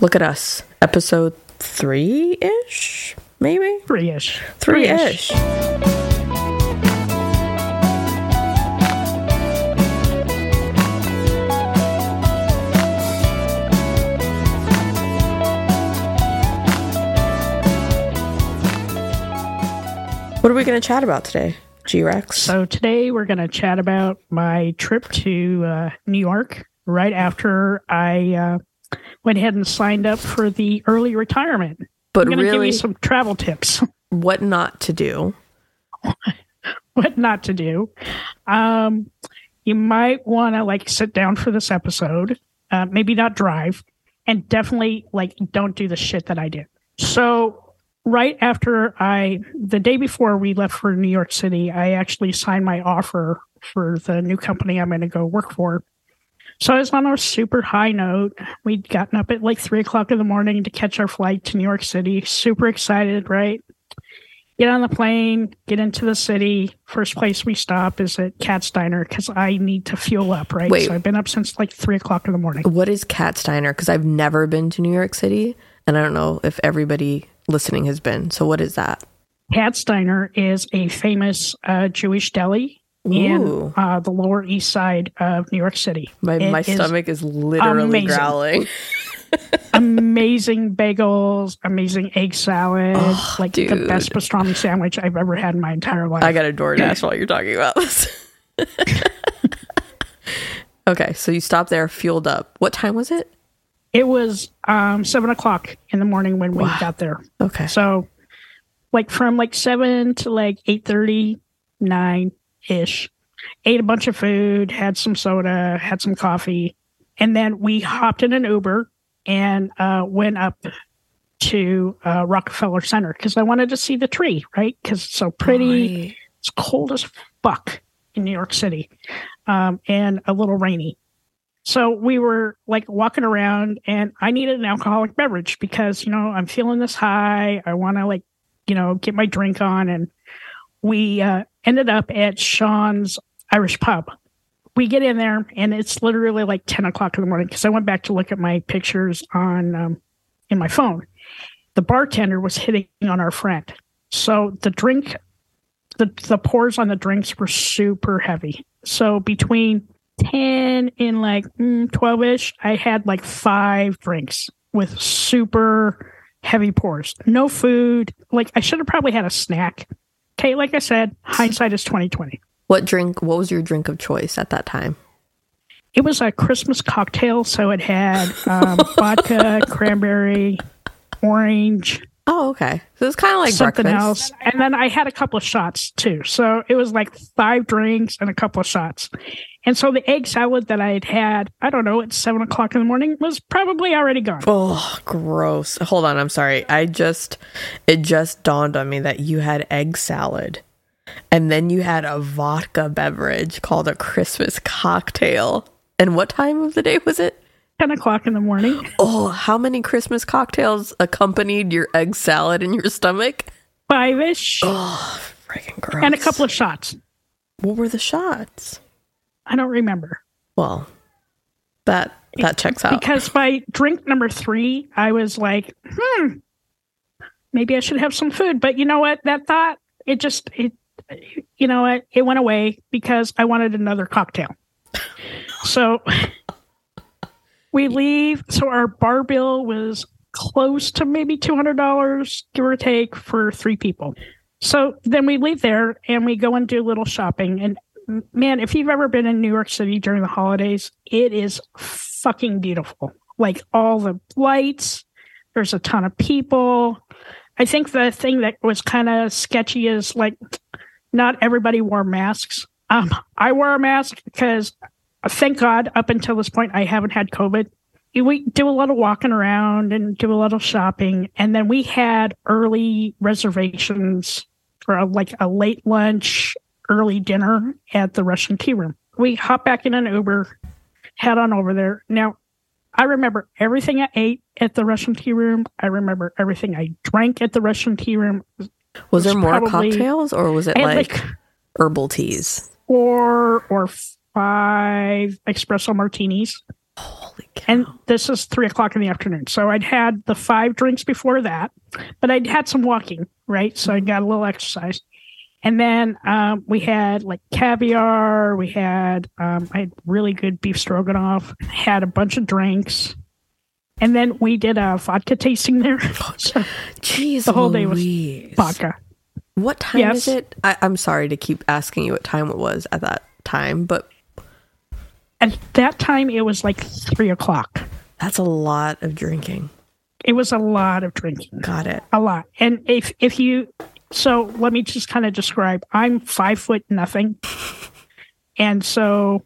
Look at us. Episode three ish, maybe? Three ish. Three ish. What are we going to chat about today, G Rex? So today we're going to chat about my trip to uh, New York right after I uh, went ahead and signed up for the early retirement. but I'm going to give you some travel tips. what not to do? what not to do. Um, you might want to like sit down for this episode, uh, maybe not drive, and definitely like don't do the shit that I did. So right after I, the day before we left for New York City, I actually signed my offer for the new company I'm going to go work for. So I was on a super high note. We'd gotten up at like three o'clock in the morning to catch our flight to New York City. Super excited, right? get on the plane, get into the city. First place we stop is at Katz Diner because I need to fuel up, right? Wait. So I've been up since like three o'clock in the morning. What is Katz Diner? Because I've never been to New York City, and I don't know if everybody listening has been. So, what is that? Katz Diner is a famous uh, Jewish deli in uh, the Lower East Side of New York City. My, It my is stomach is literally amazing. growling. amazing bagels, amazing egg salad, Oh, like the best pastrami sandwich I've ever had in my entire life. I got a DoorDash while you're talking about this. okay, so you stopped there, fueled up. What time was it? it was um, seven o'clock in the morning when we got there. Okay. So, like from like seven to like eight thirty, nine ish, ate a bunch of food, had some soda, had some coffee, and then we hopped in an Uber and uh, went up to uh, Rockefeller Center because I wanted to see the tree, right? Because it's so pretty. Right. It's cold as fuck in New York City, um, and a little rainy. So we were like walking around, and I needed an alcoholic beverage because you know I'm feeling this high. I want to like you know get my drink on, and we uh, ended up at Sean's Irish Pub. We get in there, and it's literally like ten o'clock in the morning because I went back to look at my pictures on um, in my phone. The bartender was hitting on our friend, so the drink the the pours on the drinks were super heavy. So between 10 and like 12 ish, I had like five drinks with super heavy pours. No food. Like I should have probably had a snack. Okay, like I said, hindsight is 2020. What drink? What was your drink of choice at that time? It was a Christmas cocktail, so it had um, vodka, cranberry, orange, Oh, okay. So it's kind of like something breakfast. else. And then I had a couple of shots too. So it was like five drinks and a couple of shots. And so the egg salad that I had had, I don't know, at seven o'clock in the morning was probably already gone. Oh, gross. Hold on, I'm sorry. I just it just dawned on me that you had egg salad. And then you had a vodka beverage called a Christmas cocktail. And what time of the day was it? 10 o'clock in the morning. Oh, how many Christmas cocktails accompanied your egg salad in your stomach? Five ish. Oh, freaking gross. and a couple of shots. What were the shots? I don't remember. Well, that that checks out. Because by drink number three, I was like, hmm, maybe I should have some food. But you know what? That thought, it just, it, you know what? It went away because I wanted another cocktail. So we leave. So our bar bill was close to maybe $200, give or take, for three people. So then we leave there and we go and do a little shopping. And man, if you've ever been in New York City during the holidays, it is fucking beautiful. Like all the lights, there's a ton of people. I think the thing that was kind of sketchy is like not everybody wore masks. Um, I wore a mask because thank God up until this point I haven't had COVID. We do a lot of walking around and do a lot of shopping, and then we had early reservations for a, like a late lunch, early dinner at the Russian Tea Room. We hop back in an Uber, head on over there. Now, I remember everything I ate at the Russian Tea Room. I remember everything I drank at the Russian Tea Room. was there more probably- cocktails or was it like, like herbal teas? four or five espresso martinis. Holy cow. And this is three o'clock in the afternoon. So I'd had the five drinks before that, but I'd had some walking, right? So I got a little exercise. And then um, we had like caviar. We had um, I had really good beef stroganoff. Had a bunch of drinks, and then we did a vodka tasting there. so Jeez, the whole day was vodka. What time Yes. is it? I, I'm sorry to keep asking you what time it was at that time, but At that time, it was like three o'clock. that's a lot of drinking. It was a lot of drinking. Got it. a lot. And if if you so let me just kind of describe. I'm five foot nothing. And so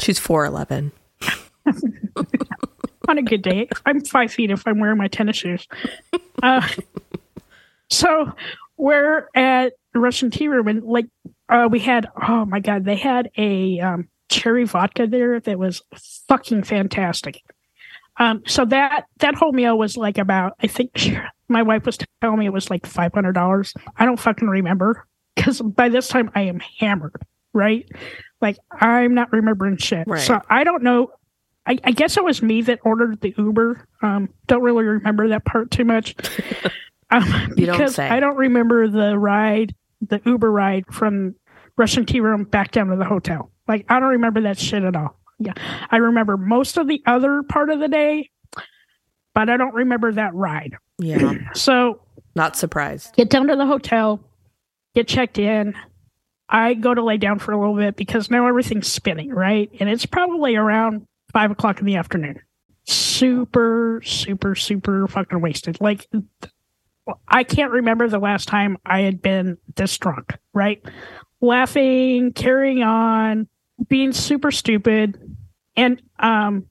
She's 4'11. on a good day, I'm five feet if I'm wearing my tennis shoes. Uh, so we're at the Russian tea room and like uh, we had oh my god, they had a um, cherry vodka there that was fucking fantastic. Um, so that that whole meal was like about I think my wife was telling me it was like five hundred dollars. I don't fucking remember because by this time I am hammered, right? Like I'm not remembering shit. Right. So I don't know. I, I guess it was me that ordered the Uber. Um, don't really remember that part too much. Um, You don't because. I don't remember the ride, the Uber ride from Russian tea room back down to the hotel. Like I don't remember that shit at all. Yeah, I remember most of the other part of the day, but I don't remember that ride. Yeah. So Not surprised. get down to the hotel, get checked in. I go to lay down for a little bit because now everything's spinning, right? And it's probably around five o'clock in the afternoon. Super, super, super fucking wasted. Like, I can't remember the last time I had been this drunk, right? Laughing, carrying on, being super stupid. And um,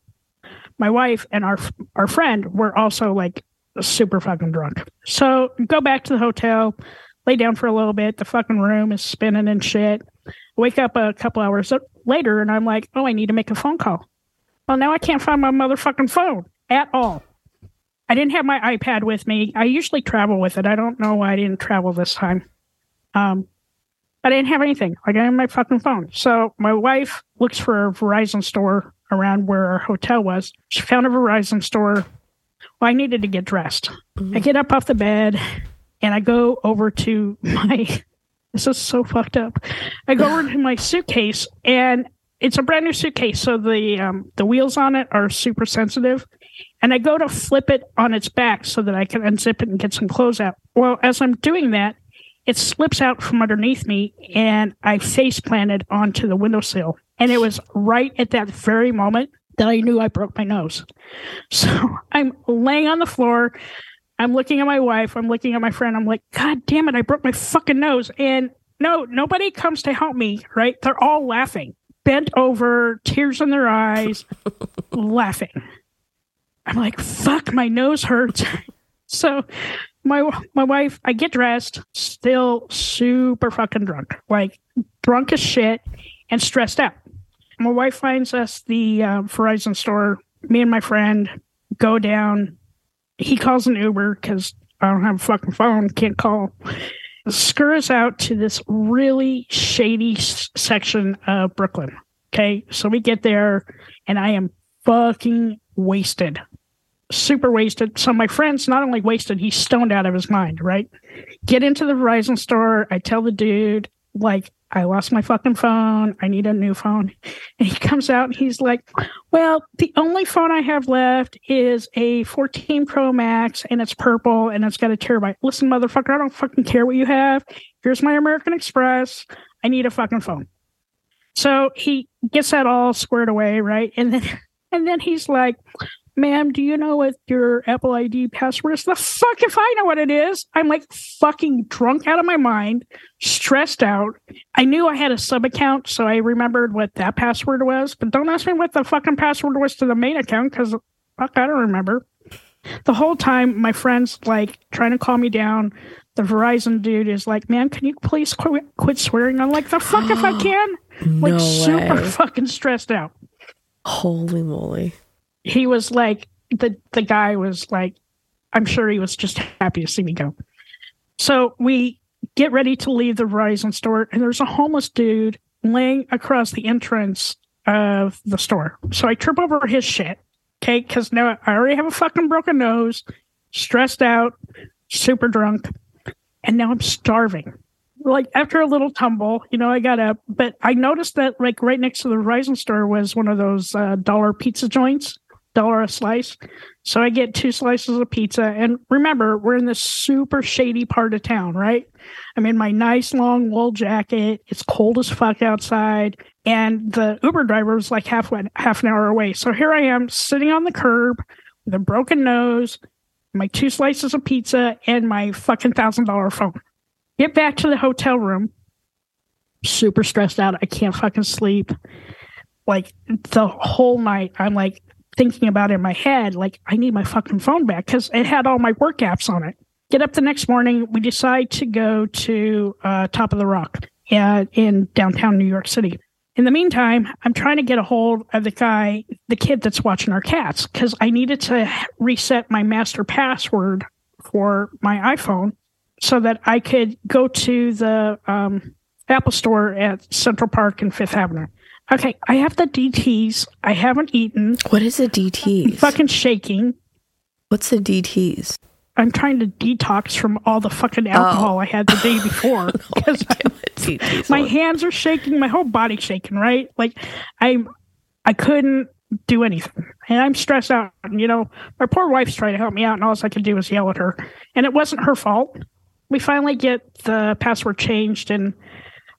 my wife and our our friend were also like super fucking drunk. So go back to the hotel, lay down for a little bit. The fucking room is spinning and shit. Wake up a couple hours later and I'm like, oh, I need to make a phone call. Well, now I can't find my motherfucking phone at all. I didn't have my iPad with me. I usually travel with it. I don't know why I didn't travel this time. Um, I didn't have anything. Like I didn't have my fucking phone. So my wife looks for a Verizon store around where our hotel was. She found a Verizon store. Well, I needed to get dressed. I get up off the bed and I go over to my. This is so fucked up. I go over to my suitcase and it's a brand new suitcase, so the um, the wheels on it are super sensitive. And I go to flip it on its back so that I can unzip it and get some clothes out. Well, as I'm doing that, it slips out from underneath me and I face planted onto the windowsill. And it was right at that very moment that I knew I broke my nose. So I'm laying on the floor. I'm looking at my wife. I'm looking at my friend. I'm like, God damn it, I broke my fucking nose. And no, nobody comes to help me, right? They're all laughing, bent over, tears in their eyes, laughing. I'm like, fuck, my nose hurts. so my my wife, I get dressed, still super fucking drunk, like drunk as shit and stressed out. My wife finds us the uh, Verizon store. Me and my friend go down. He calls an Uber because I don't have a fucking phone, can't call. Scurs out to this really shady s- section of Brooklyn. Okay, so we get there, and I am fucking wasted, super wasted. So my friend's not only wasted, he's stoned out of his mind. Right? Get into the Verizon store. I tell the dude like I lost my fucking phone. I need a new phone. And he comes out and he's like, Well, the only phone I have left is a 14 Pro Max and it's purple and it's got a terabyte. Listen, motherfucker, I don't fucking care what you have. Here's my American Express. I need a fucking phone. So he gets that all squared away, right? And then and then he's like, ma'am, do you know what your Apple ID password is? The fuck if I know what it is. I'm like fucking drunk out of my mind, stressed out. I knew I had a sub account, so I remembered what that password was, but don't ask me what the fucking password was to the main account because fuck, I don't remember. The whole time, my friend's like trying to calm me down. The Verizon dude is like, man, can you please quit, quit swearing? I'm like, the fuck if I can? Like, No super fucking stressed out Holy moly. He was like the the guy was like i'm sure he was just happy to see me go so we get ready to leave the verizon store and there's a homeless dude laying across the entrance of the store. So I trip over his shit. Okay, because now I already have a fucking broken nose, stressed out, super drunk, and now I'm starving. Like after a little tumble, you know, I got up, but I noticed that like right next to the Verizon store was one of those uh, dollar pizza joints, dollar a slice. So I get two slices of pizza. And remember, we're in this super shady part of town, right? I'm in my nice long wool jacket. It's cold as fuck outside. And the Uber driver was like half, half an hour away. So here I am sitting on the curb with a broken nose, my two slices of pizza, and my fucking thousand dollar phone. Get back to the hotel room. Super stressed out. I can't fucking sleep. Like the whole night, I'm like, thinking about in my head, like, I need my fucking phone back because it had all my work apps on it. Get up the next morning. We decide to go to uh, Top of the Rock uh, in downtown New York City. In the meantime, I'm trying to get a hold of the guy, the kid that's watching our cats, because I needed to reset my master password for my iPhone so that I could go to the um, Apple Store at Central Park and Fifth Avenue. Okay, I have the DTs. I haven't eaten. What is a DTs? Fucking shaking. What's the DTs? I'm trying to detox from all the fucking oh. alcohol oh. I had the day before oh, because my hands are shaking, my whole body's shaking. Right, like I'm, I couldn't do anything, and I'm stressed out. And, you know, my poor wife's trying to help me out, and all I could do was yell at her, and it wasn't her fault. We finally get the password changed, and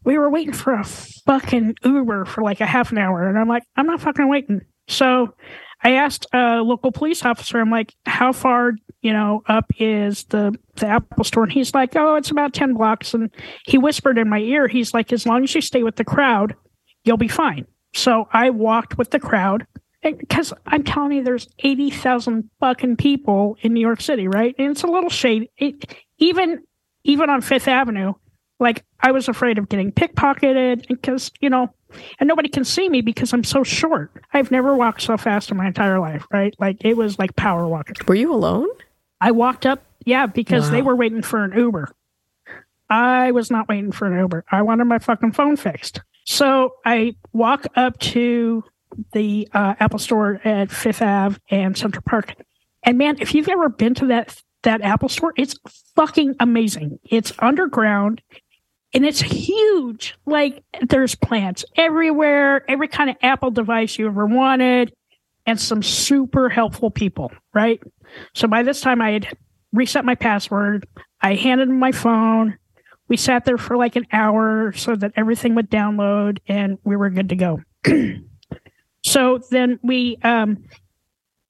we were waiting for a fucking Uber for like a half an hour. And I'm like, I'm not fucking waiting. So I asked a local police officer, I'm like, how far, you know, up is the, the Apple store? And he's like, oh, it's about 10 blocks. And he whispered in my ear, he's like, as long as you stay with the crowd, you'll be fine. So I walked with the crowd because I'm telling you, there's 80,000 fucking people in New York City, right? And it's a little shady. It, even, even on Fifth Avenue, like I was afraid of getting pickpocketed because, you know, and nobody can see me because I'm so short. I've never walked so fast in my entire life, right? Like it was like power walking. Were you alone? I walked up, yeah, because wow. they were waiting for an Uber. I was not waiting for an Uber. I wanted my fucking phone fixed. So I walk up to the uh, Apple store at Fifth Ave and Central Park. And man, if you've ever been to that that Apple store, it's fucking amazing. It's underground and it's huge. Like there's plants everywhere, every kind of Apple device you ever wanted, and some super helpful people, right? So by this time, I had reset my password. I handed him my phone. We sat there for like an hour so that everything would download, and we were good to go. so then we um,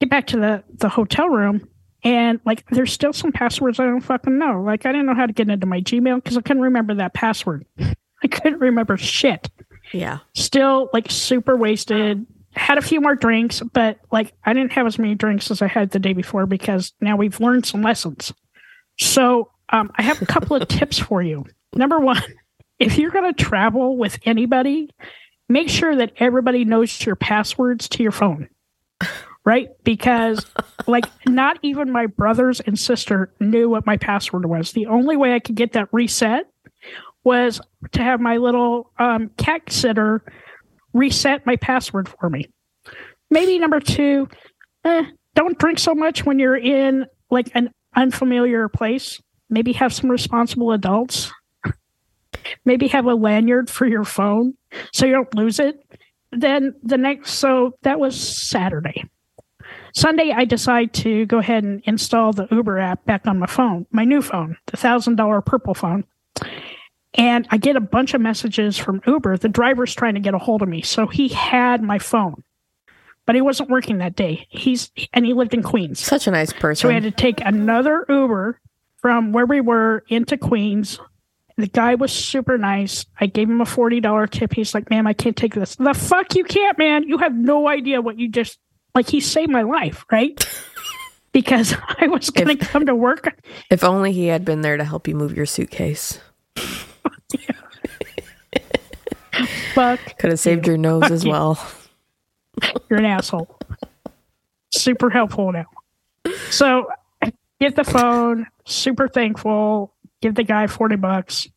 get back to the the hotel room and like, there's still some passwords I don't fucking know. Like, I didn't know how to get into my Gmail because I couldn't remember that password. I couldn't remember shit. Yeah. Still like super wasted. Had a few more drinks, but like I didn't have as many drinks as I had the day before because now we've learned some lessons. So um, I have a couple of tips for you. Number one, if you're going to travel with anybody, make sure that everybody knows your passwords to your phone right? Because like not even my brothers and sister knew what my password was. The only way I could get that reset was to have my little um, cat sitter reset my password for me. Maybe number two, eh, don't drink so much when you're in like an unfamiliar place. Maybe have some responsible adults. Maybe have a lanyard for your phone so you don't lose it. Then the next, so that was Saturday. Sunday, I decide to go ahead and install the Uber app back on my phone, my new phone, the thousand dollar purple phone. And I get a bunch of messages from Uber. The driver's trying to get a hold of me. So he had my phone, but he wasn't working that day. He's, and he lived in Queens. Such a nice person. So we had to take another Uber from where we were into Queens. The guy was super nice. I gave him a $40 tip. He's like, ma'am, I can't take this. The fuck you can't, man. You have no idea what you just like he saved my life, right? because I was going to come to work. If only he had been there to help you move your suitcase. Fuck. Could have saved you. your nose Fuck as well. You're an asshole. Super helpful now. So get the phone, super thankful, give the guy 40 bucks.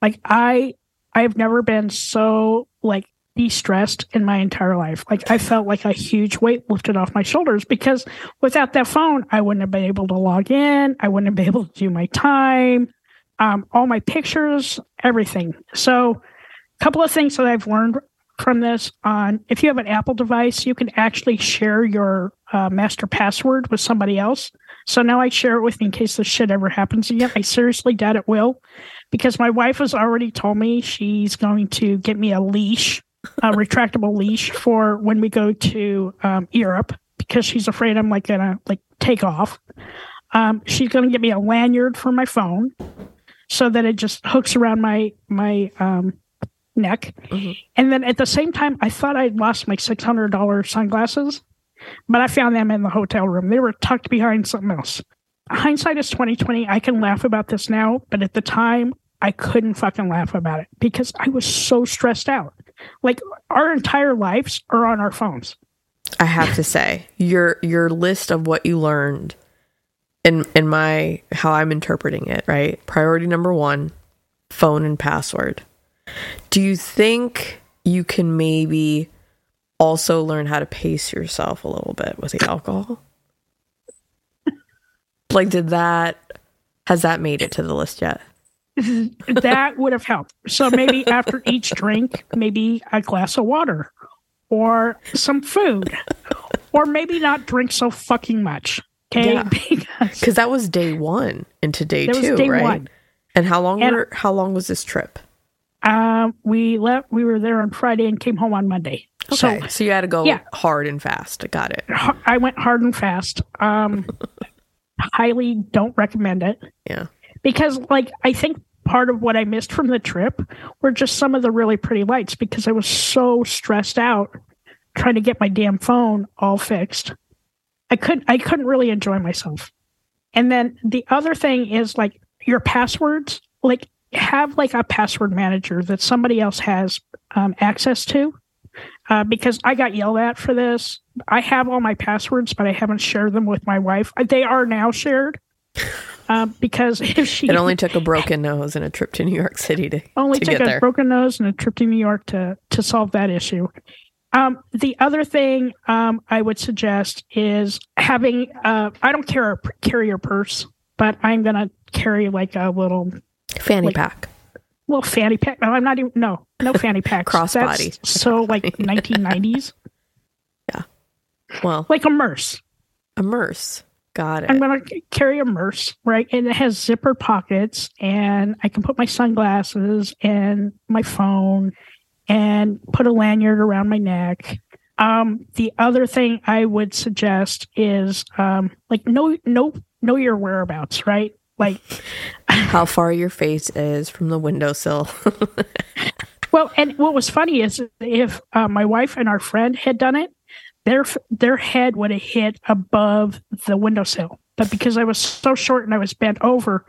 Like I I've never been so like de-stressed in my entire life. Like I felt like a huge weight lifted off my shoulders because without that phone, I wouldn't have been able to log in. I wouldn't have been able to do my time, um, all my pictures, everything. So, a couple of things that I've learned from this on if you have an Apple device, you can actually share your uh, master password with somebody else. So now I share it with in case this shit ever happens again. I seriously doubt it will because my wife has already told me she's going to get me a leash, a retractable leash for when we go to um, Europe because she's afraid I'm like gonna like take off. Um, she's gonna get me a lanyard for my phone so that it just hooks around my my um, neck. Mm-hmm. And then at the same time, I thought I'd lost my six hundred dollar sunglasses, but I found them in the hotel room. They were tucked behind something else. Hindsight is twenty twenty. I can laugh about this now, but at the time, I couldn't fucking laugh about it because I was so stressed out. Like our entire lives are on our phones. I have to say, your your list of what you learned in in my how I'm interpreting it, right? Priority number 1, phone and password. Do you think you can maybe also learn how to pace yourself a little bit with the alcohol? like did that has that made it to the list yet? that would have helped. So maybe after each drink, maybe a glass of water or some food, or maybe not drink so fucking much. Okay, yeah. because that was day one into day two, day right? One. And how long and, were how long was this trip? Um, we left. We were there on Friday and came home on Monday. Okay, so, so you had to go yeah. hard and fast. Got it. I went hard and fast. Um, highly don't recommend it. Yeah because like I think part of what I missed from the trip were just some of the really pretty lights because I was so stressed out trying to get my damn phone all fixed. I couldn't I couldn't really enjoy myself. And then the other thing is like your passwords, like have like a password manager that somebody else has um, access to. Uh, because I got yelled at for this. I have all my passwords, but I haven't shared them with my wife. They are now shared. Um, because if she it only took a broken nose and a trip to New York City to only to took a there. broken nose and a trip to New York to to solve that issue. Um, the other thing um, I would suggest is having uh, I don't care carry your purse, but I'm gonna carry like a little fanny like, pack. Well, fanny pack. No, I'm not even. No, no fanny pack. Crossbody. so like 1990s. Yeah. Well, like a merce. A merce. Got it. I'm going to carry a merce, right? And it has zipper pockets, and I can put my sunglasses and my phone and put a lanyard around my neck. Um, the other thing I would suggest is um, like know know know your whereabouts, right? Like how far your face is from the windowsill. well, and what was funny is if uh, my wife and our friend had done it, their their head would have hit above the windowsill. But because I was so short and I was bent over,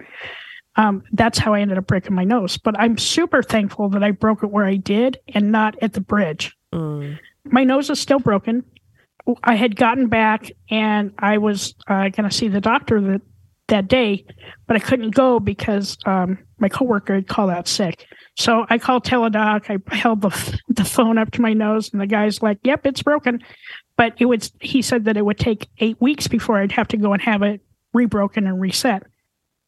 um, that's how I ended up breaking my nose. But I'm super thankful that I broke it where I did and not at the bridge. Mm. My nose is still broken. I had gotten back and I was uh, going to see the doctor that that day, but I couldn't go because um, my coworker had called out sick. So I called Teladoc. I held the the phone up to my nose, and the guy's like, "Yep, it's broken." But it would he said that it would take eight weeks before I'd have to go and have it rebroken and reset.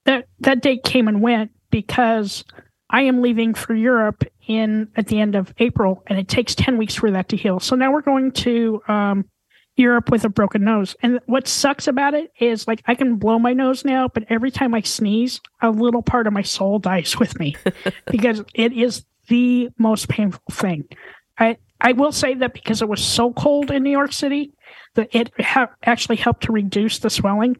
That that date came and went because I am leaving for Europe in at the end of April, and it takes ten weeks for that to heal. So now we're going to um, Europe with a broken nose. And what sucks about it is like I can blow my nose now, but every time I sneeze, a little part of my soul dies with me because it is the most painful thing. I I will say that because it was so cold in New York City, that it ha- actually helped to reduce the swelling.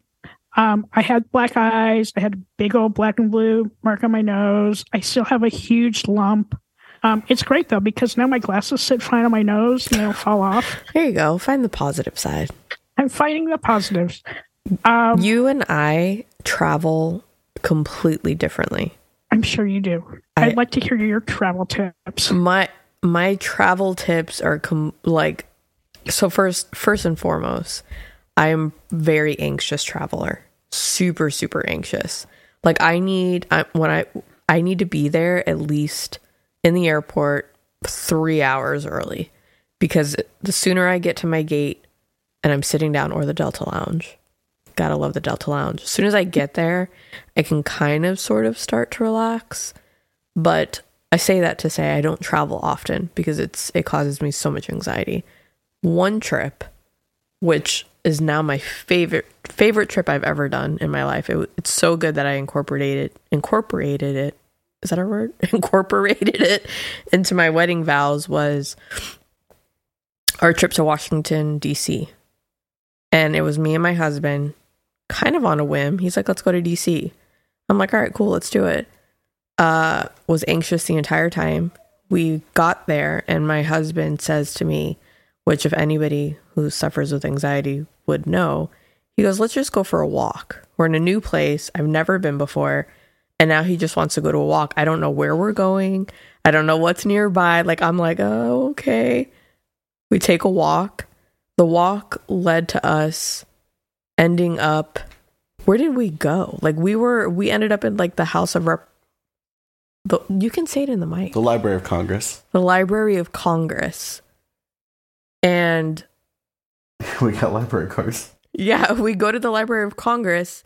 Um, I had black eyes. I had a big old black and blue mark on my nose. I still have a huge lump. Um, it's great though because now my glasses sit fine on my nose and they don't fall off. There you go. Find the positive side. I'm finding the positives. Um, you and I travel completely differently. I'm sure you do. I, I'd like to hear your travel tips. My my travel tips are com- like so first first and foremost i am very anxious traveler super super anxious like i need I, when i i need to be there at least in the airport three hours early because the sooner I get to my gate and I'm sitting down or the Delta Lounge, gotta love the Delta Lounge. As soon as I get there, I can kind of sort of start to relax. But I say that to say I don't travel often because it's it causes me so much anxiety. One trip, which is now my favorite favorite trip I've ever done in my life. It, it's so good that I incorporated incorporated it. Is that a word? incorporated it into my wedding vows was our trip to Washington D.C. And it was me and my husband, kind of on a whim. He's like, "Let's go to D.C." I'm like, "All right, cool, let's do it." Uh, was anxious the entire time. We got there, and my husband says to me, which if anybody who suffers with anxiety would know, he goes, Let's just go for a walk. We're in a new place. I've never been before. And now he just wants to go to a walk. I don't know where we're going. I don't know what's nearby. Like, I'm like, Oh, okay. We take a walk. The walk led to us ending up. Where did we go? Like, we were, we ended up in like the House of Rep. The, you can say it in the mic. The Library of Congress. The Library of Congress and we got library cards. Yeah, we go to the Library of Congress.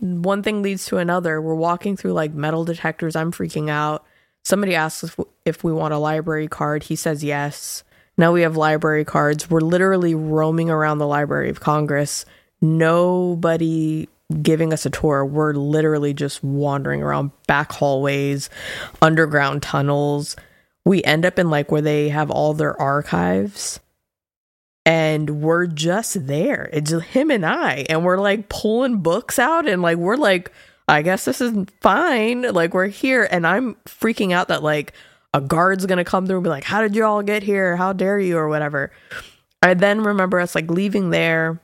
One thing leads to another. We're walking through like metal detectors. I'm freaking out. Somebody asks if, if we want a library card. He says yes. Now we have library cards. We're literally roaming around the Library of Congress. Nobody giving us a tour. We're literally just wandering around back hallways, underground tunnels. We end up in like where they have all their archives and we're just there. It's him and I, and we're like pulling books out, and like we're like, I guess this is fine. Like we're here, and I'm freaking out that like a guard's gonna come through and be like, "How did you all get here? How dare you?" or whatever. I then remember us like leaving there.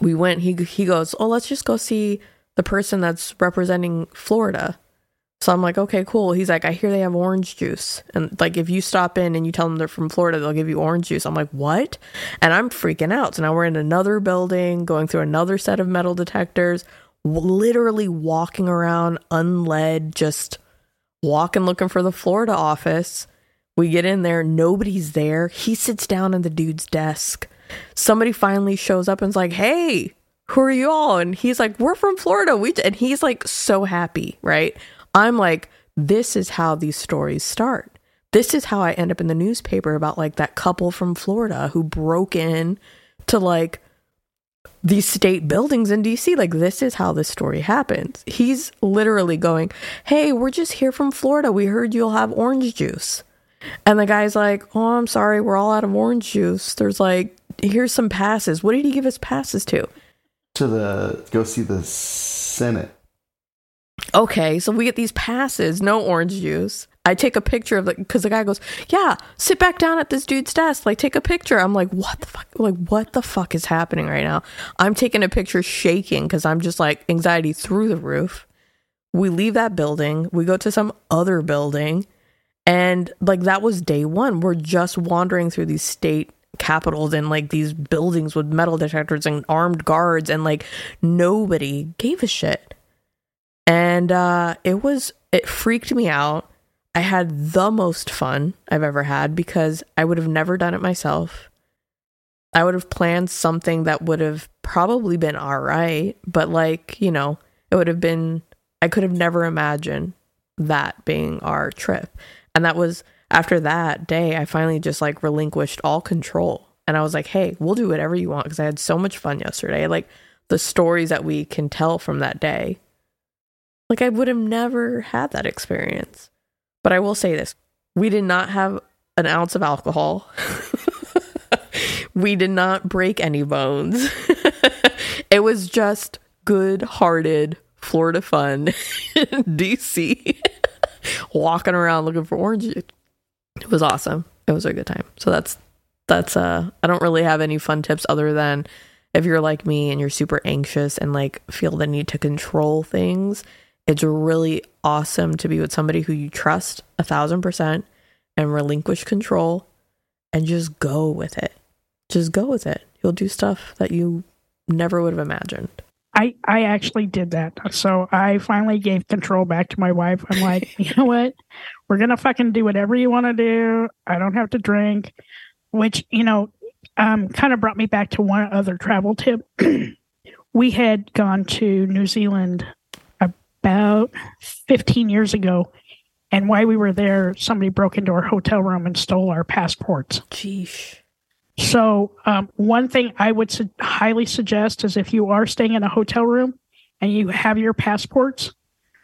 We went. He he goes, "Oh, let's just go see the person that's representing Florida." So I'm like, okay, cool. He's like, I hear they have orange juice. And like, if you stop in and you tell them they're from Florida, they'll give you orange juice. I'm like, what? And I'm freaking out. So now we're in another building, going through another set of metal detectors, literally walking around unled, just walking looking for the Florida office. We get in there, nobody's there. He sits down at the dude's desk. Somebody finally shows up and's like, hey, who are you all? And he's like, we're from Florida. We and he's like so happy, right? I'm like, this is how these stories start. This is how I end up in the newspaper about like that couple from Florida who broke in to like these state buildings in DC. Like, this is how this story happens. He's literally going, Hey, we're just here from Florida. We heard you'll have orange juice. And the guy's like, Oh, I'm sorry. We're all out of orange juice. There's like, here's some passes. What did he give us passes to? To the, go see the Senate. Okay, so we get these passes, no orange juice. I take a picture of the because the guy goes, "Yeah, sit back down at this dude's desk. Like, take a picture." I'm like, "What the fuck? Like, what the fuck is happening right now?" I'm taking a picture, shaking because I'm just like anxiety through the roof. We leave that building. We go to some other building, and like that was day one. We're just wandering through these state capitals and like these buildings with metal detectors and armed guards, and like nobody gave a shit and uh, it was it freaked me out. I had the most fun I've ever had because I would have never done it myself. I would have planned something that would have probably been all right, but like, you know, it would have been, I could have never imagined that being our trip. And that was after that day, I finally just like relinquished all control. And I was like, hey, we'll do whatever you want because I had so much fun yesterday. Like the stories that we can tell from that day like I would have never had that experience. But I will say this we did not have an ounce of alcohol. we did not break any bones. it was just good hearted Florida fun DC. Walking around looking for oranges. It was awesome. It was a good time. So that's that's uh I don't really have any fun tips other than if you're like me and you're super anxious and like feel the need to control things it's really awesome to be with somebody who you trust a thousand percent and relinquish control and just go with it. Just go with it. You'll do stuff that you never would have imagined. I I actually did that. So I finally gave control back to my wife. I'm like, you know what? We're gonna fucking do whatever you want to do. I don't have to drink. Which you know, um, kind of brought me back to one other travel tip. we had gone to New Zealand about 15 years ago, and while we were there, somebody broke into our hotel room and stole our passports. Jeesh. So, um, one thing I would su- highly suggest is if you are staying in a hotel room and you have your passports,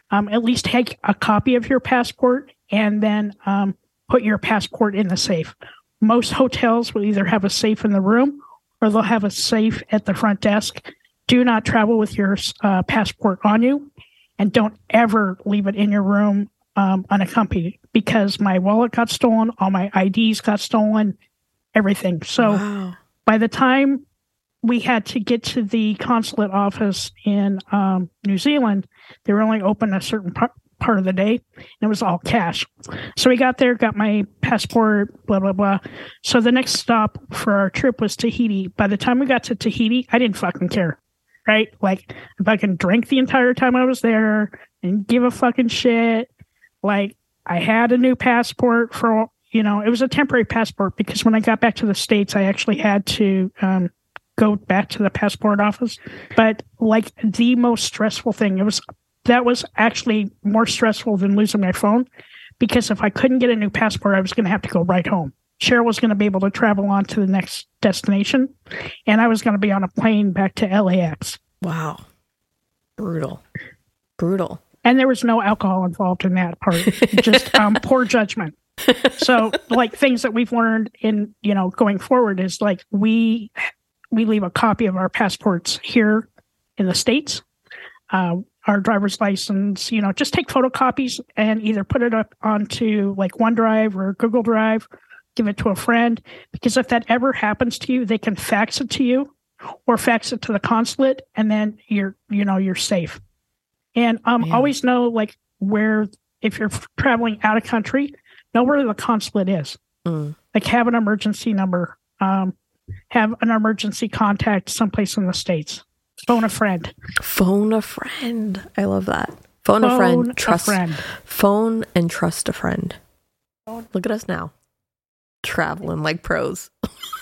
um, at least take a copy of your passport and then um, put your passport in the safe. Most hotels will either have a safe in the room or they'll have a safe at the front desk. Do not travel with your uh, passport on you and don't ever leave it in your room um, unaccompanied because my wallet got stolen, all my IDs got stolen, everything. So wow. by the time we had to get to the consulate office in um, New Zealand, they were only open a certain part, part of the day, and it was all cash. So we got there, got my passport, blah blah blah. So the next stop for our trip was Tahiti. By the time we got to Tahiti, I didn't fucking care, right? Like if I can drink the entire time I was there and give a fucking shit, like I had a new passport for you know it was a temporary passport because when I got back to the states, I actually had to. Um, go back to the passport office but like the most stressful thing it was that was actually more stressful than losing my phone because if I couldn't get a new passport, I was going to have to go right home. Cheryl was going to be able to travel on to the next destination, and I was going to be on a plane back to LAX. Wow. Brutal. Brutal. And there was no alcohol involved in that part, just um, poor judgment. So, like things that we've learned in you know going forward is like we we leave a copy of our passports here in the states. Uh, our driver's license, you know, just take photocopies and either put it up onto like OneDrive or Google Drive, give it to a friend. Because if that ever happens to you, they can fax it to you or fax it to the consulate and then you're, you know, you're safe. And um, Man. always know like where, if you're traveling out of country, know where the consulate is. Mm. Like have an emergency number, um, have an emergency contact someplace in the States. Phone a friend. Phone a friend. I love that. Phone, a friend. Trust. a friend. Phone and trust a friend. Look at us now. Traveling like pros.